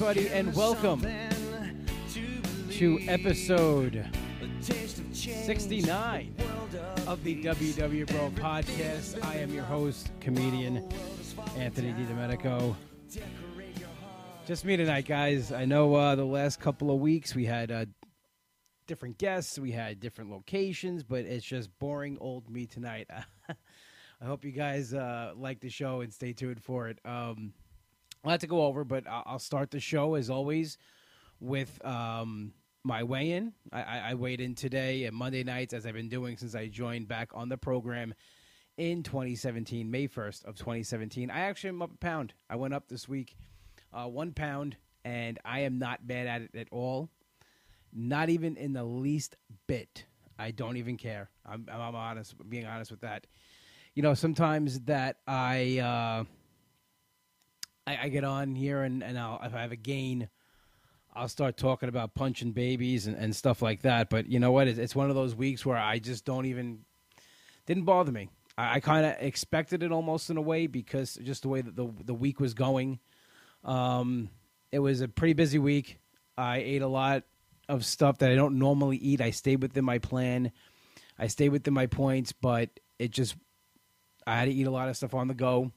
everybody, and welcome to episode 69 of the WW Bro podcast. I am your host, comedian Anthony DiDomenico. Just me tonight, guys. I know uh, the last couple of weeks we had uh, different guests, we had different locations, but it's just boring old me tonight. I hope you guys uh, like the show and stay tuned for it. Um, a lot to go over, but I'll start the show as always with um, my weigh-in. I, I, I weighed in today at Monday nights, as I've been doing since I joined back on the program in 2017, May 1st of 2017. I actually am up a pound. I went up this week, uh, one pound, and I am not bad at it at all. Not even in the least bit. I don't even care. I'm, I'm honest, being honest with that. You know, sometimes that I. Uh, I, I get on here and, and I'll, if I have a gain, I'll start talking about punching babies and, and stuff like that. But you know what? It's, it's one of those weeks where I just don't even didn't bother me. I, I kind of expected it almost in a way because just the way that the the week was going. Um, it was a pretty busy week. I ate a lot of stuff that I don't normally eat. I stayed within my plan. I stayed within my points, but it just I had to eat a lot of stuff on the go.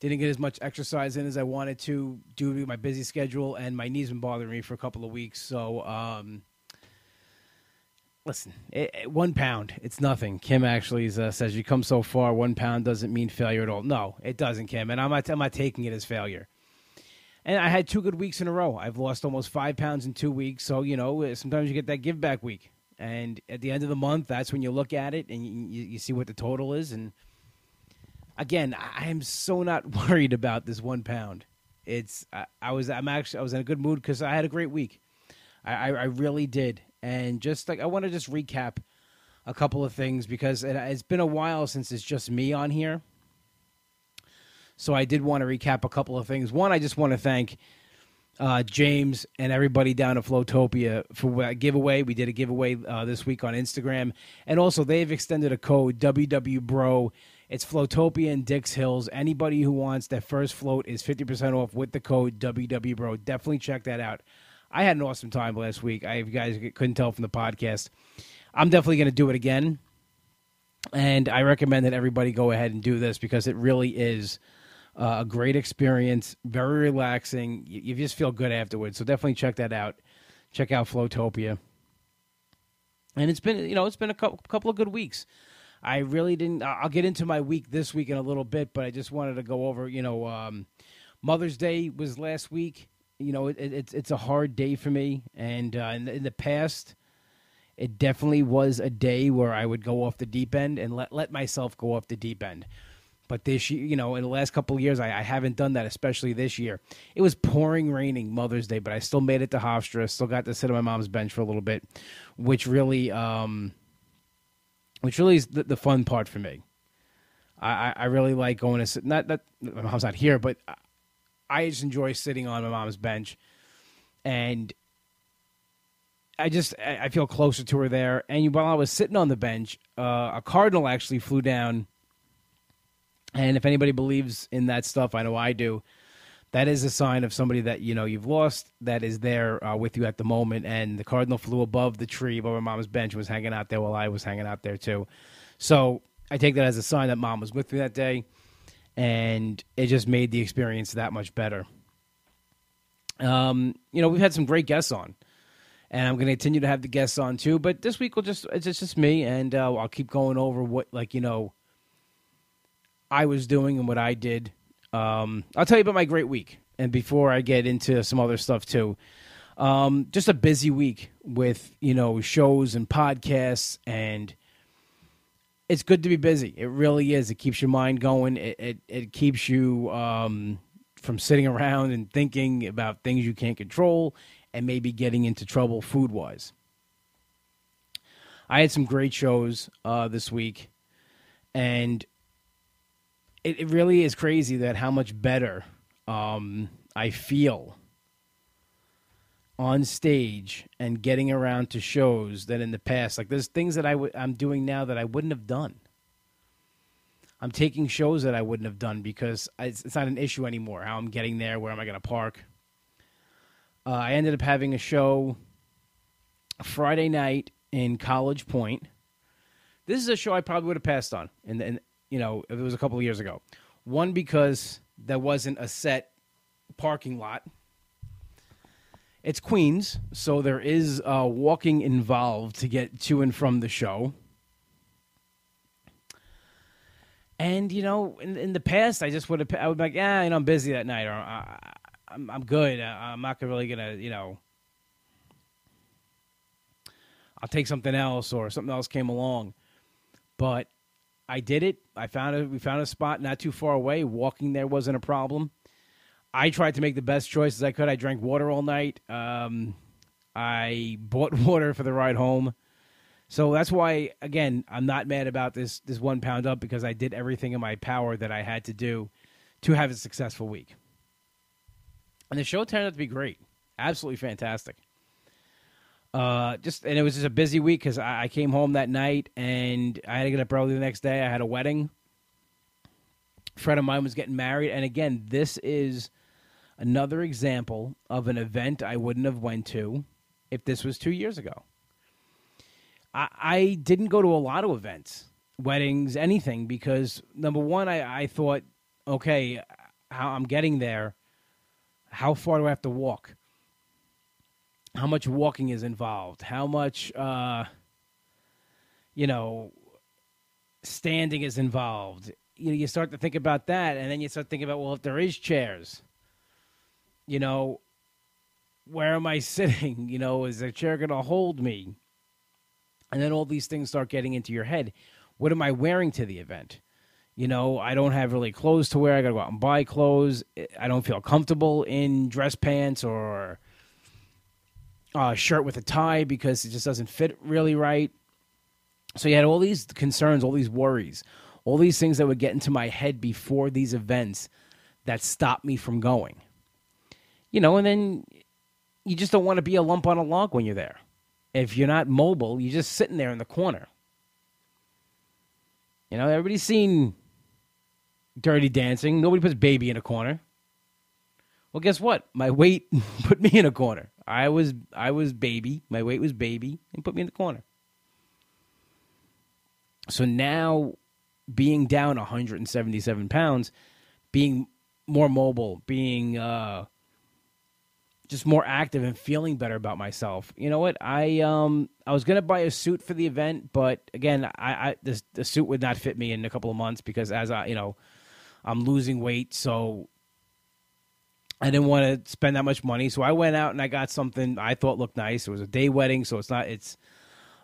Didn't get as much exercise in as I wanted to due to my busy schedule, and my knees been bothering me for a couple of weeks. So, um, listen, it, it, one pound, it's nothing. Kim actually uh, says you come so far, one pound doesn't mean failure at all. No, it doesn't, Kim, and I'm not, I'm not taking it as failure. And I had two good weeks in a row. I've lost almost five pounds in two weeks. So, you know, sometimes you get that give back week. And at the end of the month, that's when you look at it and you, you see what the total is. And again, I am so not worried about this one pound. It's I, I was I'm actually I was in a good mood because I had a great week. I, I, I really did, and just like I want to just recap a couple of things because it, it's been a while since it's just me on here. So I did want to recap a couple of things. One, I just want to thank uh, James and everybody down at Flowtopia for that giveaway. We did a giveaway uh, this week on Instagram, and also they've extended a code WWBRO it's Flowtopia in Dix Hills. Anybody who wants that first float is 50% off with the code WWBRO. Definitely check that out. I had an awesome time last week. I, you guys couldn't tell from the podcast. I'm definitely going to do it again. And I recommend that everybody go ahead and do this because it really is uh, a great experience, very relaxing. You, you, just feel good afterwards. So definitely check that out. Check out Flowtopia. And it's been, you know, it's been a couple, couple of good weeks. I really didn't. I'll get into my week this week in a little bit, but I just wanted to go over. You know, um, Mother's Day was last week. You know, it, it, it's it's a hard day for me, and uh, in, in the past, it definitely was a day where I would go off the deep end and let let myself go off the deep end. But this you know, in the last couple of years, I, I, haven't done that, especially this year. It was pouring, raining Mother's Day, but I still made it to Hofstra. Still got to sit on my mom's bench for a little bit, which really, um, which really is the, the fun part for me. I, I really like going to sit. Not that my mom's not here, but I just enjoy sitting on my mom's bench, and I just I feel closer to her there. And while I was sitting on the bench, uh, a cardinal actually flew down. And if anybody believes in that stuff, I know I do. That is a sign of somebody that you know you've lost that is there uh, with you at the moment. And the cardinal flew above the tree above my mom's bench was hanging out there while I was hanging out there too. So I take that as a sign that mom was with me that day, and it just made the experience that much better. Um, you know, we've had some great guests on, and I'm going to continue to have the guests on too. But this week will just it's just me, and uh, I'll keep going over what like you know I was doing and what I did um, I'll tell you about my great week, and before I get into some other stuff too, um, just a busy week with you know shows and podcasts, and it's good to be busy. It really is. It keeps your mind going. It it, it keeps you um, from sitting around and thinking about things you can't control, and maybe getting into trouble food wise. I had some great shows uh, this week, and it, it really is crazy that how much better um, I feel on stage and getting around to shows than in the past. Like there's things that i w- I'm doing now that I wouldn't have done. I'm taking shows that I wouldn't have done because it's, it's not an issue anymore. How I'm getting there, where am I going to park? Uh, I ended up having a show Friday night in College Point. This is a show I probably would have passed on, and, and you know, it was a couple of years ago. One because there wasn't a set parking lot. It's Queens, so there is uh, walking involved to get to and from the show. And you know, in, in the past, I just would have I would be like, yeah, you know, I'm busy that night, or I, I'm I'm good. I'm not really gonna, you know, I'll take something else, or something else came along. But I did it. I found a we found a spot not too far away. Walking there wasn't a problem. I tried to make the best choices I could. I drank water all night. Um, I bought water for the ride home. So that's why, again, I'm not mad about this this one pound up because I did everything in my power that I had to do to have a successful week. And the show turned out to be great, absolutely fantastic. Uh, just and it was just a busy week because I, I, came home that night and I had to get up early the next day. I had a wedding. A friend of mine was getting married, and again, this is another example of an event I wouldn't have went to if this was two years ago. I, I didn't go to a lot of events, weddings, anything, because number one, I, I thought, okay, how I'm getting there, how far do I have to walk? How much walking is involved? How much, uh, you know, standing is involved? You know, you start to think about that, and then you start thinking about, well, if there is chairs, you know, where am I sitting? You know, is the chair going to hold me? And then all these things start getting into your head. What am I wearing to the event? You know, I don't have really clothes to wear. I got to go out and buy clothes. I don't feel comfortable in dress pants or a shirt with a tie because it just doesn't fit really right. So you had all these concerns, all these worries, all these things that would get into my head before these events that stopped me from going. You know, and then you just don't want to be a lump on a log when you're there if you're not mobile, you're just sitting there in the corner. You know, everybody's seen Dirty Dancing. Nobody puts baby in a corner. Well, guess what? My weight put me in a corner. I was I was baby. My weight was baby and put me in the corner. So now being down 177 pounds, being more mobile, being uh, just more active and feeling better about myself. You know what? I um I was gonna buy a suit for the event, but again, I, I this the suit would not fit me in a couple of months because as I you know I'm losing weight, so I didn't want to spend that much money. So I went out and I got something I thought looked nice. It was a day wedding, so it's not it's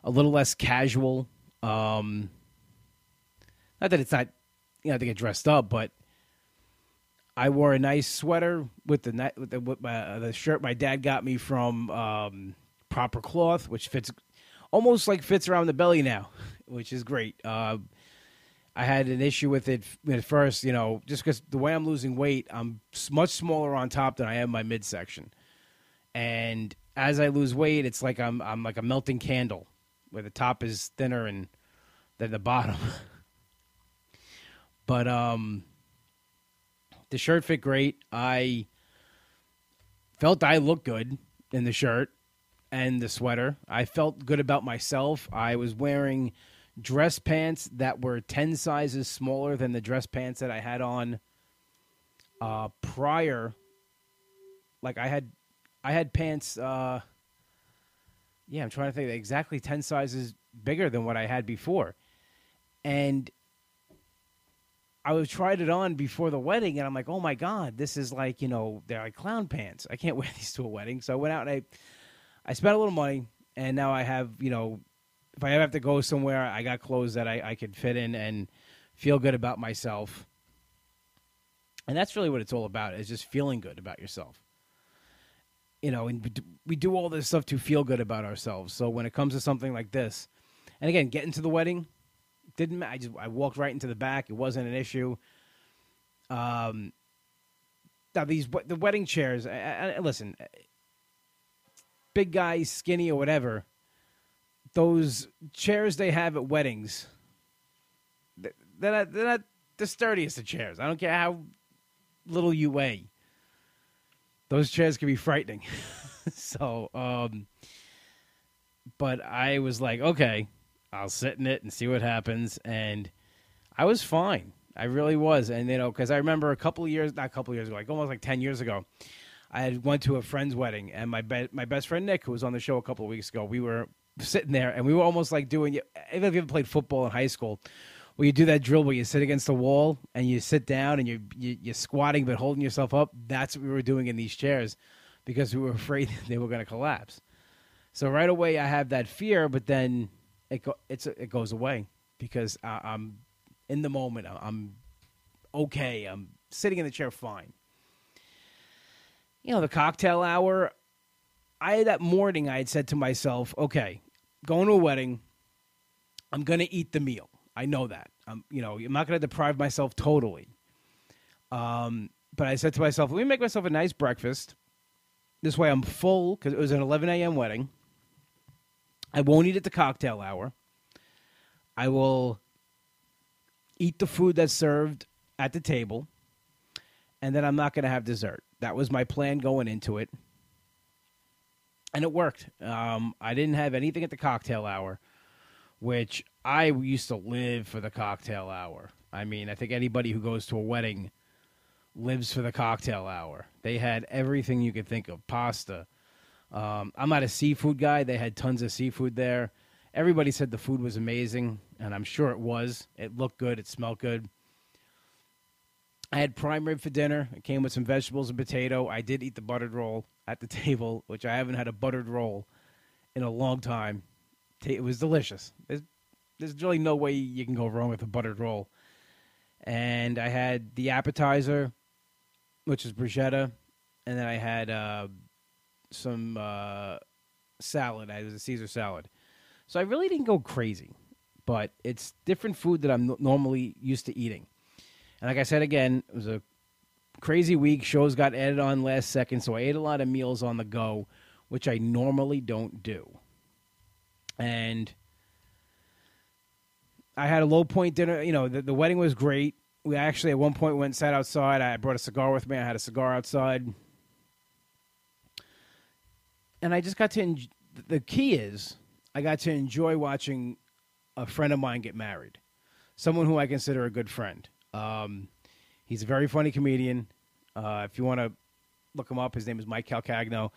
a little less casual. Um, not that it's not you know to get dressed up, but I wore a nice sweater with the with the, with my, uh, the shirt my dad got me from um, Proper Cloth, which fits almost like fits around the belly now, which is great. Uh, I had an issue with it at first, you know, just because the way I'm losing weight, I'm much smaller on top than I am my midsection, and as I lose weight, it's like I'm I'm like a melting candle, where the top is thinner and than the bottom. but um the shirt fit great. I felt I looked good in the shirt and the sweater. I felt good about myself. I was wearing dress pants that were 10 sizes smaller than the dress pants that I had on uh, prior. Like I had I had pants uh, yeah, I'm trying to think exactly 10 sizes bigger than what I had before. And I was tried it on before the wedding, and I'm like, oh my god, this is like you know they're like clown pants. I can't wear these to a wedding. So I went out and I, I spent a little money, and now I have you know, if I ever have to go somewhere, I got clothes that I, I could fit in and feel good about myself. And that's really what it's all about is just feeling good about yourself. You know, and we do all this stuff to feel good about ourselves. So when it comes to something like this, and again, getting to the wedding, didn't I just I walked right into the back. It wasn't an issue. Um, now these the wedding chairs. I, I, listen, big guys, skinny or whatever. Those chairs they have at weddings, they're not, they're not the sturdiest of chairs. I don't care how little you weigh. Those chairs can be frightening. so, um, but I was like, okay, I'll sit in it and see what happens. And I was fine. I really was. And, you know, because I remember a couple of years, not a couple of years ago, like almost like 10 years ago, I had went to a friend's wedding, and my be- my best friend Nick, who was on the show a couple of weeks ago, we were sitting there, and we were almost like doing. If you ever played football in high school, where you do that drill where you sit against the wall and you sit down and you, you you're squatting but holding yourself up. That's what we were doing in these chairs because we were afraid they were going to collapse. So right away, I have that fear, but then it go, it's it goes away because I, I'm in the moment. I'm okay. I'm sitting in the chair fine you know, the cocktail hour, I that morning I had said to myself, okay, going to a wedding, I'm going to eat the meal. I know that. I'm, you know, I'm not going to deprive myself totally. Um, but I said to myself, let me make myself a nice breakfast. This way I'm full because it was an 11 a.m. wedding. I won't eat at the cocktail hour. I will eat the food that's served at the table, and then I'm not going to have dessert. That was my plan going into it. And it worked. Um, I didn't have anything at the cocktail hour, which I used to live for the cocktail hour. I mean, I think anybody who goes to a wedding lives for the cocktail hour. They had everything you could think of pasta. Um, I'm not a seafood guy. They had tons of seafood there. Everybody said the food was amazing, and I'm sure it was. It looked good, it smelled good. I had prime rib for dinner. It came with some vegetables and potato. I did eat the buttered roll at the table, which I haven't had a buttered roll in a long time. It was delicious. There's, there's really no way you can go wrong with a buttered roll. And I had the appetizer, which is bruschetta, and then I had uh, some uh, salad. I was a Caesar salad. So I really didn't go crazy, but it's different food that I'm normally used to eating. And like I said again, it was a crazy week. Shows got added on last second, so I ate a lot of meals on the go, which I normally don't do. And I had a low point dinner. You know, the, the wedding was great. We actually at one point went sat outside. I brought a cigar with me. I had a cigar outside. And I just got to. En- the key is, I got to enjoy watching a friend of mine get married, someone who I consider a good friend. Um, he's a very funny comedian. Uh, if you want to look him up, his name is Mike Calcagno.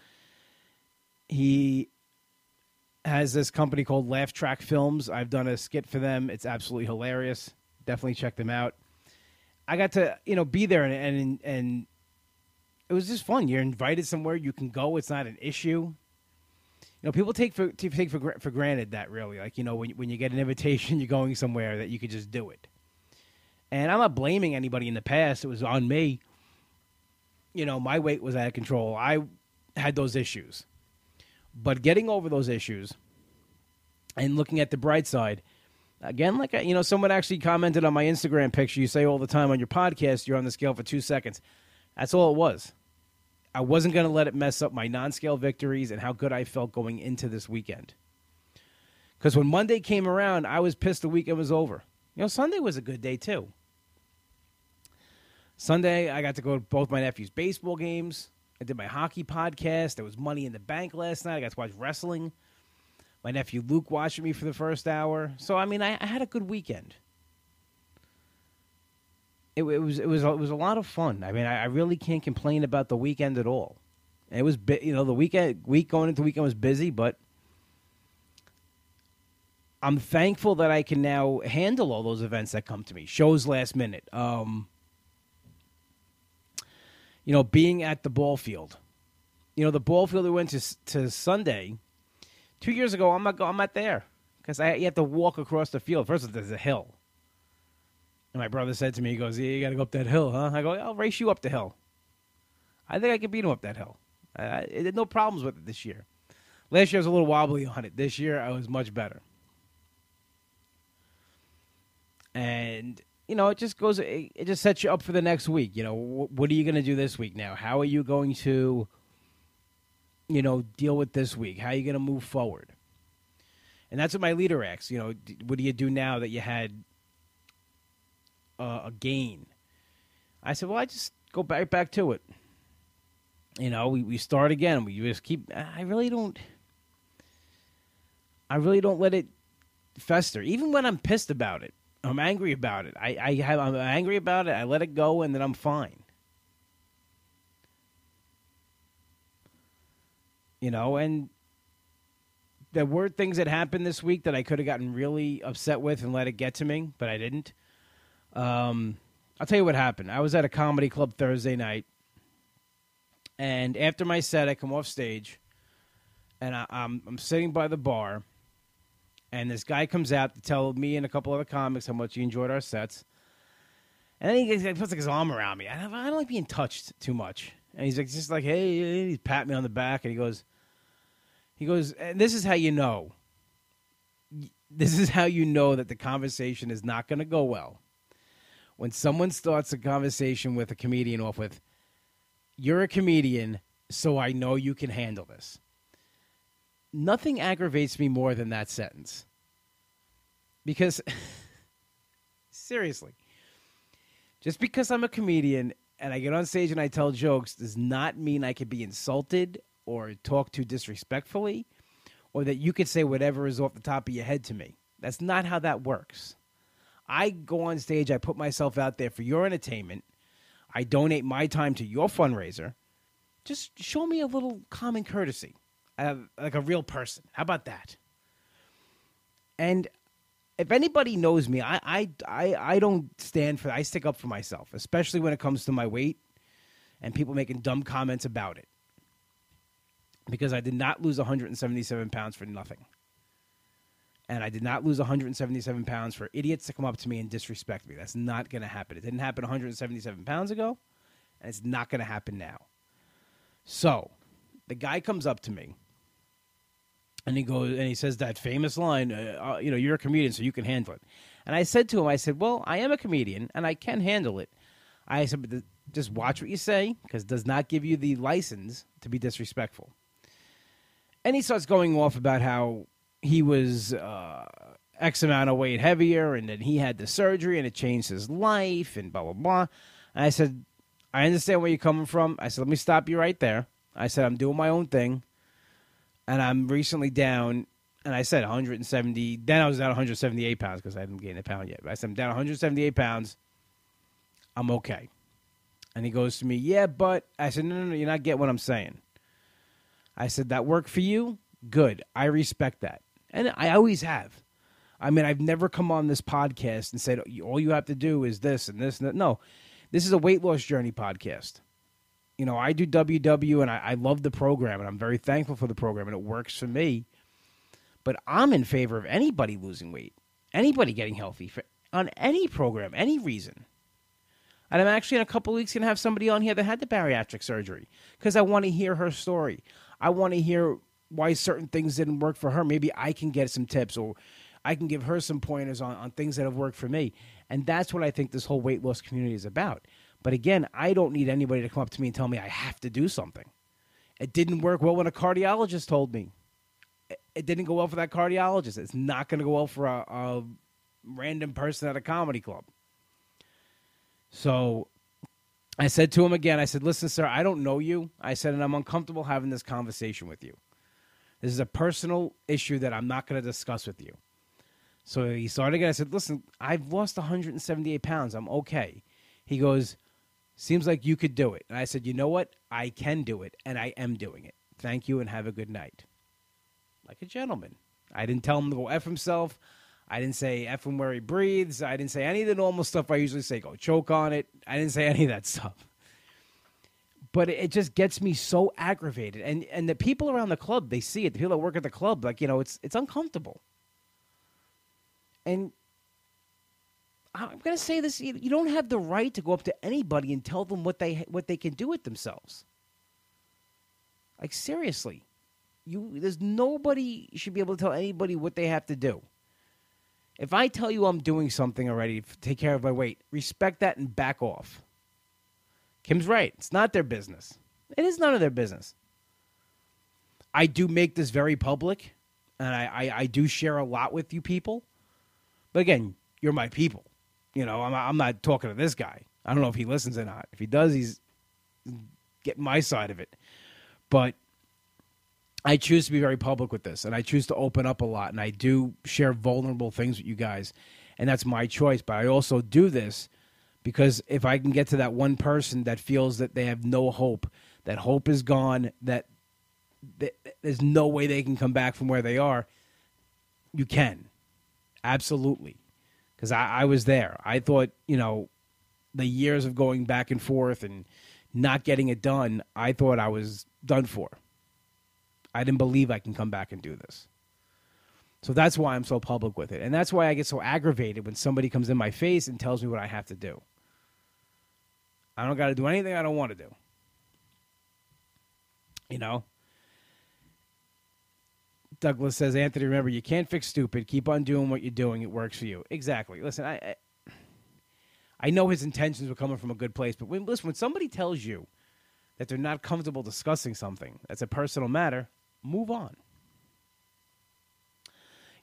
He has this company called Laugh Track Films. I've done a skit for them. It's absolutely hilarious. Definitely check them out. I got to you know be there and and and it was just fun. You're invited somewhere. You can go. It's not an issue. You know, people take for take for for granted that really, like you know, when when you get an invitation, you're going somewhere that you could just do it. And I'm not blaming anybody in the past. It was on me. You know, my weight was out of control. I had those issues. But getting over those issues and looking at the bright side, again, like, you know, someone actually commented on my Instagram picture. You say all the time on your podcast, you're on the scale for two seconds. That's all it was. I wasn't going to let it mess up my non scale victories and how good I felt going into this weekend. Because when Monday came around, I was pissed the weekend was over. You know, Sunday was a good day too. Sunday, I got to go to both my nephew's baseball games. I did my hockey podcast. There was Money in the Bank last night. I got to watch wrestling. My nephew Luke watched me for the first hour. So I mean, I, I had a good weekend. It, it, was it was it was a lot of fun. I mean, I, I really can't complain about the weekend at all. It was you know the weekend week going into the weekend was busy, but I'm thankful that I can now handle all those events that come to me. Shows last minute. Um, you know, being at the ball field. You know, the ball field we went to to Sunday two years ago. I'm not I'm not there because I you have to walk across the field. First, of all, there's a hill, and my brother said to me, "He goes, yeah, you got to go up that hill, huh?" I go, "I'll race you up the hill." I think I can beat him up that hill. I, I had no problems with it this year. Last year I was a little wobbly on it. This year I was much better. And you know, it just goes, it, just sets you up for the next week. You know, what are you going to do this week now? How are you going to, you know, deal with this week? How are you going to move forward? And that's what my leader asks. You know, what do you do now that you had uh, a gain. I said, well, I just go back back to it. You know, we, we start again. We just keep. I really don't. I really don't let it fester, even when I'm pissed about it. I'm angry about it. I, I have, I'm angry about it. I let it go, and then I'm fine. You know, and there were things that happened this week that I could have gotten really upset with and let it get to me, but I didn't. Um, I'll tell you what happened. I was at a comedy club Thursday night, and after my set, I come off stage, and I, I'm I'm sitting by the bar, and this guy comes out to tell me and a couple other comics how much he enjoyed our sets. And then he, puts like his arm around me. I don't, I don't like being touched too much. And he's like, just like, hey, he pat me on the back, and he goes, he goes, and this is how you know. This is how you know that the conversation is not going to go well. When someone starts a conversation with a comedian off with, "You're a comedian, so I know you can handle this." Nothing aggravates me more than that sentence. Because seriously, just because I'm a comedian and I get on stage and I tell jokes does not mean I can be insulted or talk too disrespectfully or that you could say whatever is off the top of your head to me. That's not how that works. I go on stage, I put myself out there for your entertainment. I donate my time to your fundraiser. Just show me a little common courtesy, uh, like a real person. How about that? And if anybody knows me, I, I, I, I don't stand for. I stick up for myself, especially when it comes to my weight and people making dumb comments about it because I did not lose 177 pounds for nothing. And I did not lose 177 pounds for idiots to come up to me and disrespect me. That's not going to happen. It didn't happen 177 pounds ago, and it's not going to happen now. So, the guy comes up to me, and he goes and he says that famous line, uh, uh, "You know, you're a comedian, so you can handle it." And I said to him, "I said, well, I am a comedian, and I can handle it." I said, but just watch what you say, because it does not give you the license to be disrespectful and he starts going off about how he was uh, X amount of weight heavier, and then he had the surgery, and it changed his life, and blah blah blah. And I said, I understand where you're coming from. I said, let me stop you right there. I said, I'm doing my own thing, and I'm recently down. And I said 170. Then I was down 178 pounds because I hadn't gained a pound yet. But I said I'm down 178 pounds. I'm okay. And he goes to me, yeah, but I said, no, no, no, you're not getting what I'm saying. I said, that worked for you? Good. I respect that. And I always have. I mean, I've never come on this podcast and said, all you have to do is this and this and that. No, this is a weight loss journey podcast. You know, I do WW and I, I love the program and I'm very thankful for the program and it works for me. But I'm in favor of anybody losing weight, anybody getting healthy for, on any program, any reason. And I'm actually in a couple weeks going to have somebody on here that had the bariatric surgery because I want to hear her story. I want to hear why certain things didn't work for her. Maybe I can get some tips or I can give her some pointers on, on things that have worked for me. And that's what I think this whole weight loss community is about. But again, I don't need anybody to come up to me and tell me I have to do something. It didn't work well when a cardiologist told me. It didn't go well for that cardiologist. It's not going to go well for a, a random person at a comedy club. So I said to him again, I said, listen, sir, I don't know you. I said, and I'm uncomfortable having this conversation with you. This is a personal issue that I'm not going to discuss with you. So he started again. I said, listen, I've lost 178 pounds. I'm okay. He goes, seems like you could do it. And I said, you know what? I can do it, and I am doing it. Thank you, and have a good night. Like a gentleman. I didn't tell him to go F himself. I didn't say F him where he breathes. I didn't say any of the normal stuff I usually say. Go choke on it. I didn't say any of that stuff. But it just gets me so aggravated, and and the people around the club they see it. The people that work at the club, like you know, it's it's uncomfortable. And I'm going to say this: you don't have the right to go up to anybody and tell them what they what they can do with themselves. Like seriously, you there's nobody should be able to tell anybody what they have to do. If I tell you I'm doing something already take care of my weight, respect that and back off. Kim's right. It's not their business. It is none of their business. I do make this very public, and I, I, I do share a lot with you people. But again, you're my people. You know, I'm, I'm not talking to this guy. I don't know if he listens or not. If he does, he's getting my side of it. But I choose to be very public with this, and I choose to open up a lot, and I do share vulnerable things with you guys, and that's my choice. But I also do this because if I can get to that one person that feels that they have no hope, that hope is gone, that, that there's no way they can come back from where they are, you can, absolutely, because I, I was there. I thought, you know, the years of going back and forth and not getting it done, I thought I was done for. I didn't believe I can come back and do this. So that's why I'm so public with it. And that's why I get so aggravated when somebody comes in my face and tells me what I have to do. I don't got to do anything I don't want to do. You know? Douglas says, Anthony, remember, you can't fix stupid. Keep on doing what you're doing. It works for you. Exactly. Listen, I, I I know his intentions were coming from a good place, but when, listen, when somebody tells you that they're not comfortable discussing something that's a personal matter, move on.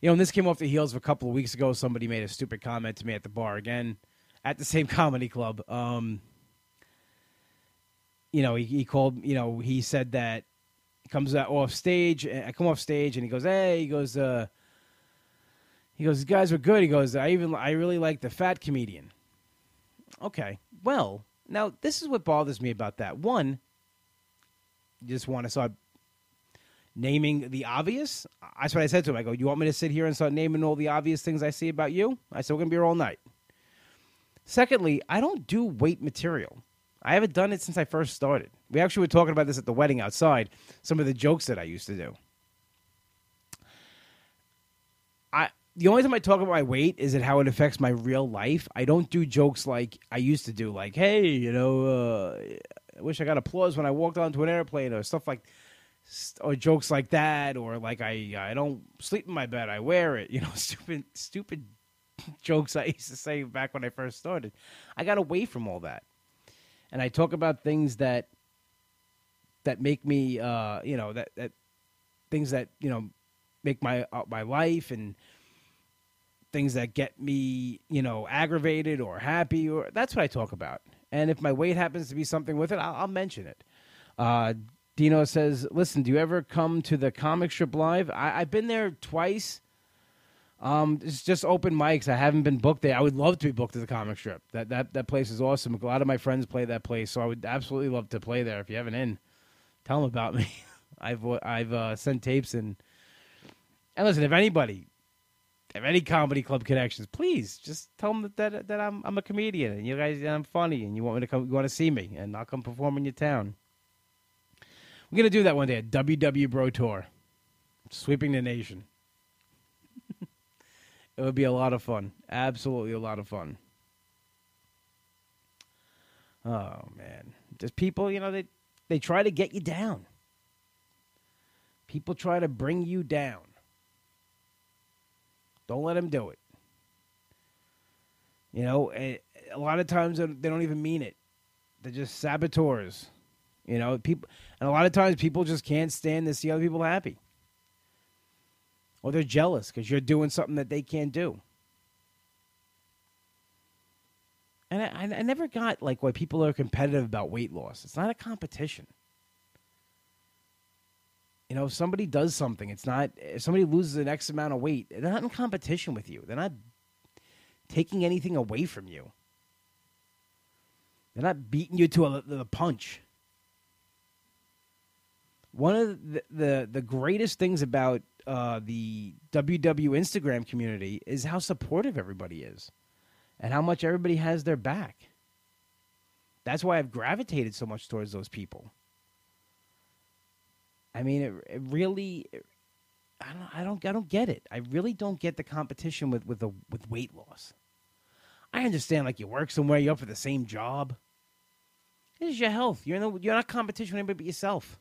You know, and this came off the heels of a couple of weeks ago. Somebody made a stupid comment to me at the bar again, at the same comedy club. Um, you know, he, he called. You know, he said that comes off stage. I come off stage and he goes, "Hey," he goes, uh, he goes, "These guys were good." He goes, "I even I really like the fat comedian." Okay. Well, now this is what bothers me about that. One, you just want to start naming the obvious. That's what I said to him. I go, "You want me to sit here and start naming all the obvious things I see about you?" I said, "We're gonna be here all night." Secondly, I don't do weight material. I haven't done it since I first started. We actually were talking about this at the wedding outside. Some of the jokes that I used to do. I the only time I talk about my weight is it how it affects my real life. I don't do jokes like I used to do, like, hey, you know, uh, I wish I got applause when I walked onto an airplane or stuff like, or jokes like that, or like I I don't sleep in my bed, I wear it, you know, stupid stupid jokes I used to say back when I first started. I got away from all that, and I talk about things that that make me, uh, you know, that that things that you know make my uh, my life and things that get me, you know, aggravated or happy, or that's what I talk about. And if my weight happens to be something with it, I'll, I'll mention it. Uh, Dino says, "Listen, do you ever come to the comic strip live? I, have been there twice. Um, it's just open mics. I haven't been booked there. I would love to be booked at the comic strip. That that that place is awesome. A lot of my friends play that place, so I would absolutely love to play there. If you haven't in, tell them about me. I've I've uh, sent tapes and and listen. If anybody have any comedy club connections, please just tell them that, that, that I'm I'm a comedian and you guys I'm funny and you want me to come you want to see me and I'll come perform in your town. We're gonna do that one day at WW Bro Tour, sweeping the nation. it would be a lot of fun, absolutely a lot of fun. Oh man, just people, you know, they they try to get you down. People try to bring you down. Don't let them do it. You know, a, lot of times they don't even mean it. They're just saboteurs. You know, people, and a lot of times people just can't stand to see other people happy, or they're jealous because you're doing something that they can't do. And I, I never got like why people are competitive about weight loss. It's not a competition. You know, if somebody does something, it's not, if somebody loses an X amount of weight, they're not in competition with you. They're not taking anything away from you. They're not beating you to a, the punch. One of the, the, the greatest things about uh, the WW Instagram community is how supportive everybody is and how much everybody has their back. That's why I've gravitated so much towards those people. I mean, it, it really. I don't. I don't. I don't get it. I really don't get the competition with with the with weight loss. I understand, like you work somewhere, you're up for the same job. This is your health. You're you're not competition with anybody but yourself.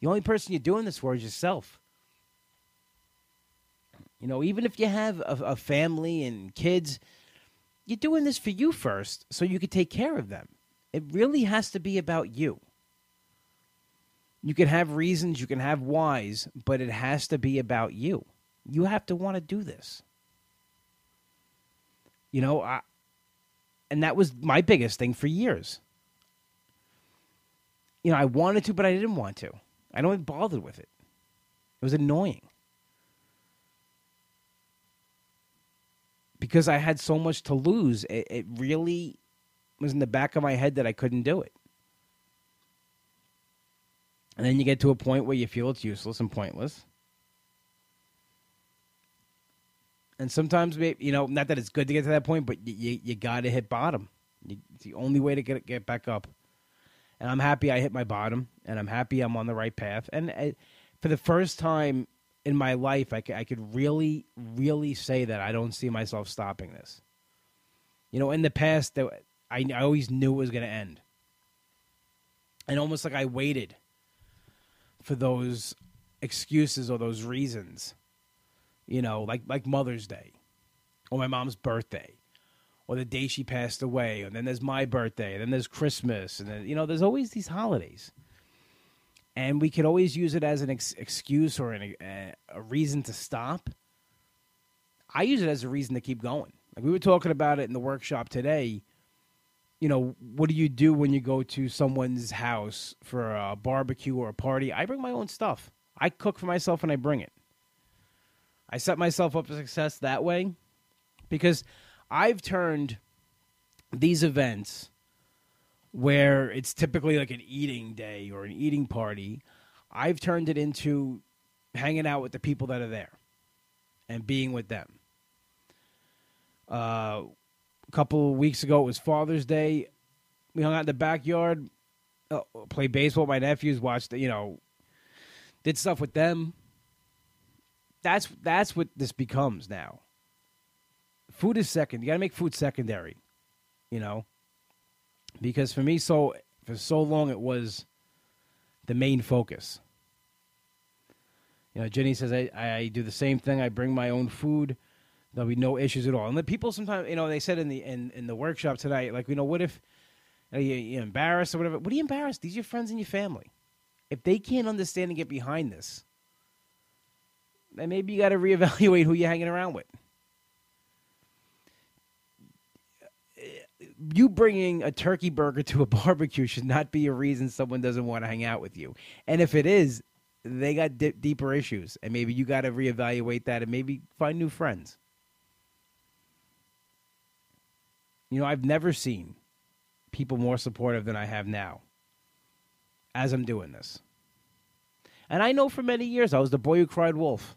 The only person you're doing this for is yourself. You know, even if you have a, a family and kids, you're doing this for you first, so you could take care of them. It really has to be about you. You can have reasons, you can have whys, but it has to be about you. You have to want to do this. You know, I, and that was my biggest thing for years. You know, I wanted to, but I didn't want to. I don't even bothered with it. It was annoying. Because I had so much to lose, it, it really was in the back of my head that I couldn't do it. And then you get to a point where you feel it's useless and pointless. And sometimes, you know, not that it's good to get to that point, but you, you, got to hit bottom. It's the only way to get get back up. And I'm happy I hit my bottom, and I'm happy I'm on the right path. And I, uh, for the first time in my life, I, I could really, really say that I don't see myself stopping this. You know, in the past, that I, I always knew it was going to end. And almost like I waited for those excuses or those reasons. You know, like like Mother's Day or my mom's birthday or the day she passed away, and then there's my birthday, and then there's Christmas, and then you know, there's always these holidays, and we could always use it as an ex- excuse or an, a, a reason to stop. I use it as a reason to keep going. Like we were talking about it in the workshop today you know, what do you do when you go to someone's house for a barbecue or a party? I bring my own stuff. I cook for myself and I bring it. I set myself up for success that way because I've turned these events where it's typically like an eating day or an eating party, I've turned it into hanging out with the people that are there and being with them. Uh, a couple weeks ago, it was Father's Day. We hung out in the backyard, uh, played baseball with my nephews, watched, you know, did stuff with them. That's that's what this becomes now. Food is second. You got to make food secondary, you know, because for me, so for so long it was the main focus. You know, Jenny says I, I do the same thing. I bring my own food there'll be no issues at all. And the people sometimes, you know, they said in the in, in the workshop tonight, like, you know, what if are you, you embarrassed or whatever? What are you embarrassed? These are your friends and your family. If they can't understand and get behind this, then maybe you got to reevaluate who you're hanging around with. You bringing a turkey burger to a barbecue should not be a reason someone doesn't want to hang out with you. And if it is, they got deeper issues, and maybe you got to reevaluate that and maybe find new friends. You know, I've never seen people more supportive than I have now as I'm doing this. And I know for many years I was the boy who cried wolf.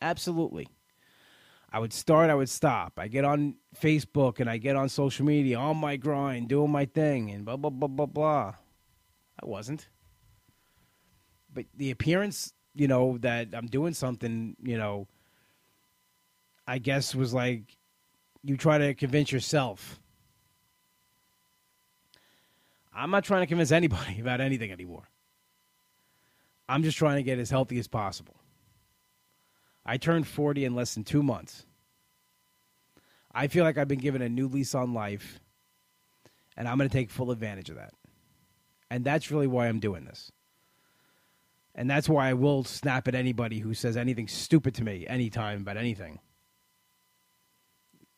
Absolutely. I would start, I would stop. I get on Facebook and I get on social media on my grind, doing my thing, and blah, blah, blah, blah, blah. I wasn't. But the appearance, you know, that I'm doing something, you know, I guess was like you try to convince yourself. I'm not trying to convince anybody about anything anymore. I'm just trying to get as healthy as possible. I turned 40 in less than two months. I feel like I've been given a new lease on life, and I'm going to take full advantage of that. And that's really why I'm doing this. And that's why I will snap at anybody who says anything stupid to me anytime about anything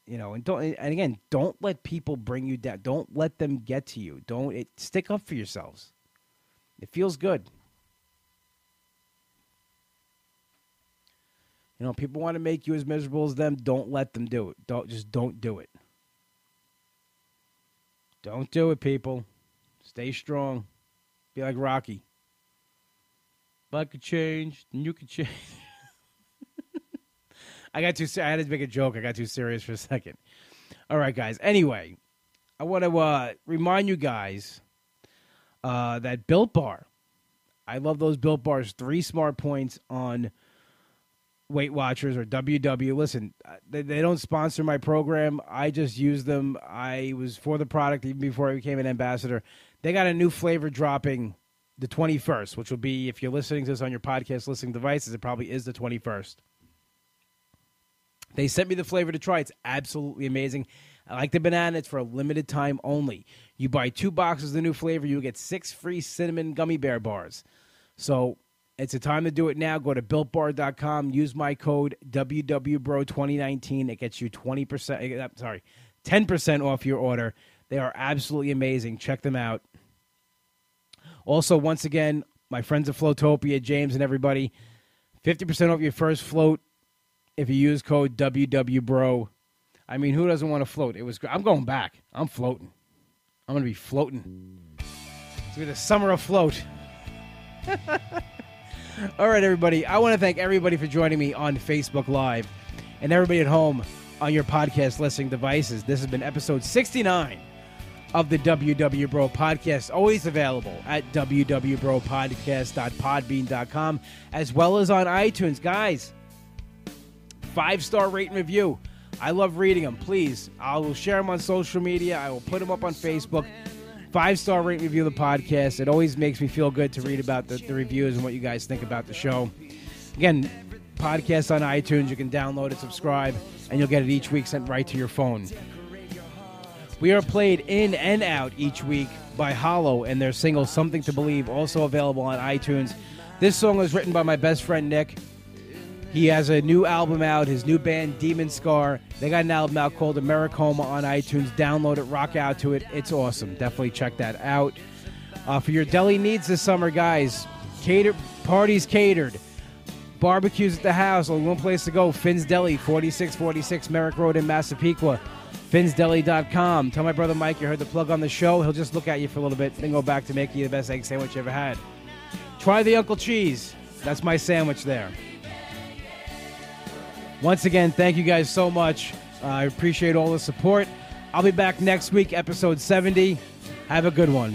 you know, and don't and again, don't let people bring you down. Don't let them get to you. Don't it, stick up for yourselves. It feels good. You know, people want to make you as miserable as them. Don't let them do it. Don't just don't do it. Don't do it, people. Stay strong. Be like Rocky. I could change, and you could change. I got too. I had to make a joke. I got too serious for a second. All right, guys. Anyway, I want to uh, remind you guys uh, that Built Bar. I love those Built Bars. Three smart points on Weight Watchers or WW. Listen, uh, they, they don't sponsor my program. I just use them. I was for the product even before I became an ambassador. They got a new flavor dropping the 21st, which will be, if you're listening to this on your podcast listening devices, it probably is the 21st. They sent me the flavor to try. It's absolutely amazing. I like the banana. It's for a limited time only. You buy two boxes of the new flavor, you get six free cinnamon gummy bear bars. So It's a time to do it now. Go to builtbar.com. Use my code WWBRO2019. It gets you 20%, uh, sorry, 10% off your order. They are absolutely amazing. Check them out. Also, once again, my friends at Floatopia, James and everybody, 50% off your first float if you use code WWBRO. I mean, who doesn't want to float? It was. I'm going back. I'm floating. I'm going to be floating. It's going to be the summer of afloat. All right, everybody. I want to thank everybody for joining me on Facebook Live and everybody at home on your podcast listening devices. This has been episode 69 of the WW Bro podcast, always available at www.bropodcast.podbean.com as well as on iTunes. Guys, five star rate and review. I love reading them. Please, I will share them on social media. I will put them up on Facebook. Five star rate review the podcast. It always makes me feel good to read about the, the reviews and what you guys think about the show. Again, podcast on iTunes. You can download it, subscribe, and you'll get it each week sent right to your phone. We are played in and out each week by Hollow and their single Something to Believe, also available on iTunes. This song was written by my best friend Nick. He has a new album out, his new band Demon Scar. They got an album out called Americoma on iTunes. Download it, rock out to it. It's awesome. Definitely check that out. Uh, for your deli needs this summer, guys, cater parties catered. Barbecues at the house, only one place to go. Finn's Deli, 4646 Merrick Road in Massapequa. FinnsDeli.com. Tell my brother Mike you heard the plug on the show. He'll just look at you for a little bit, then go back to making you the best egg sandwich you ever had. Try the Uncle Cheese. That's my sandwich there. Once again, thank you guys so much. Uh, I appreciate all the support. I'll be back next week, episode 70. Have a good one.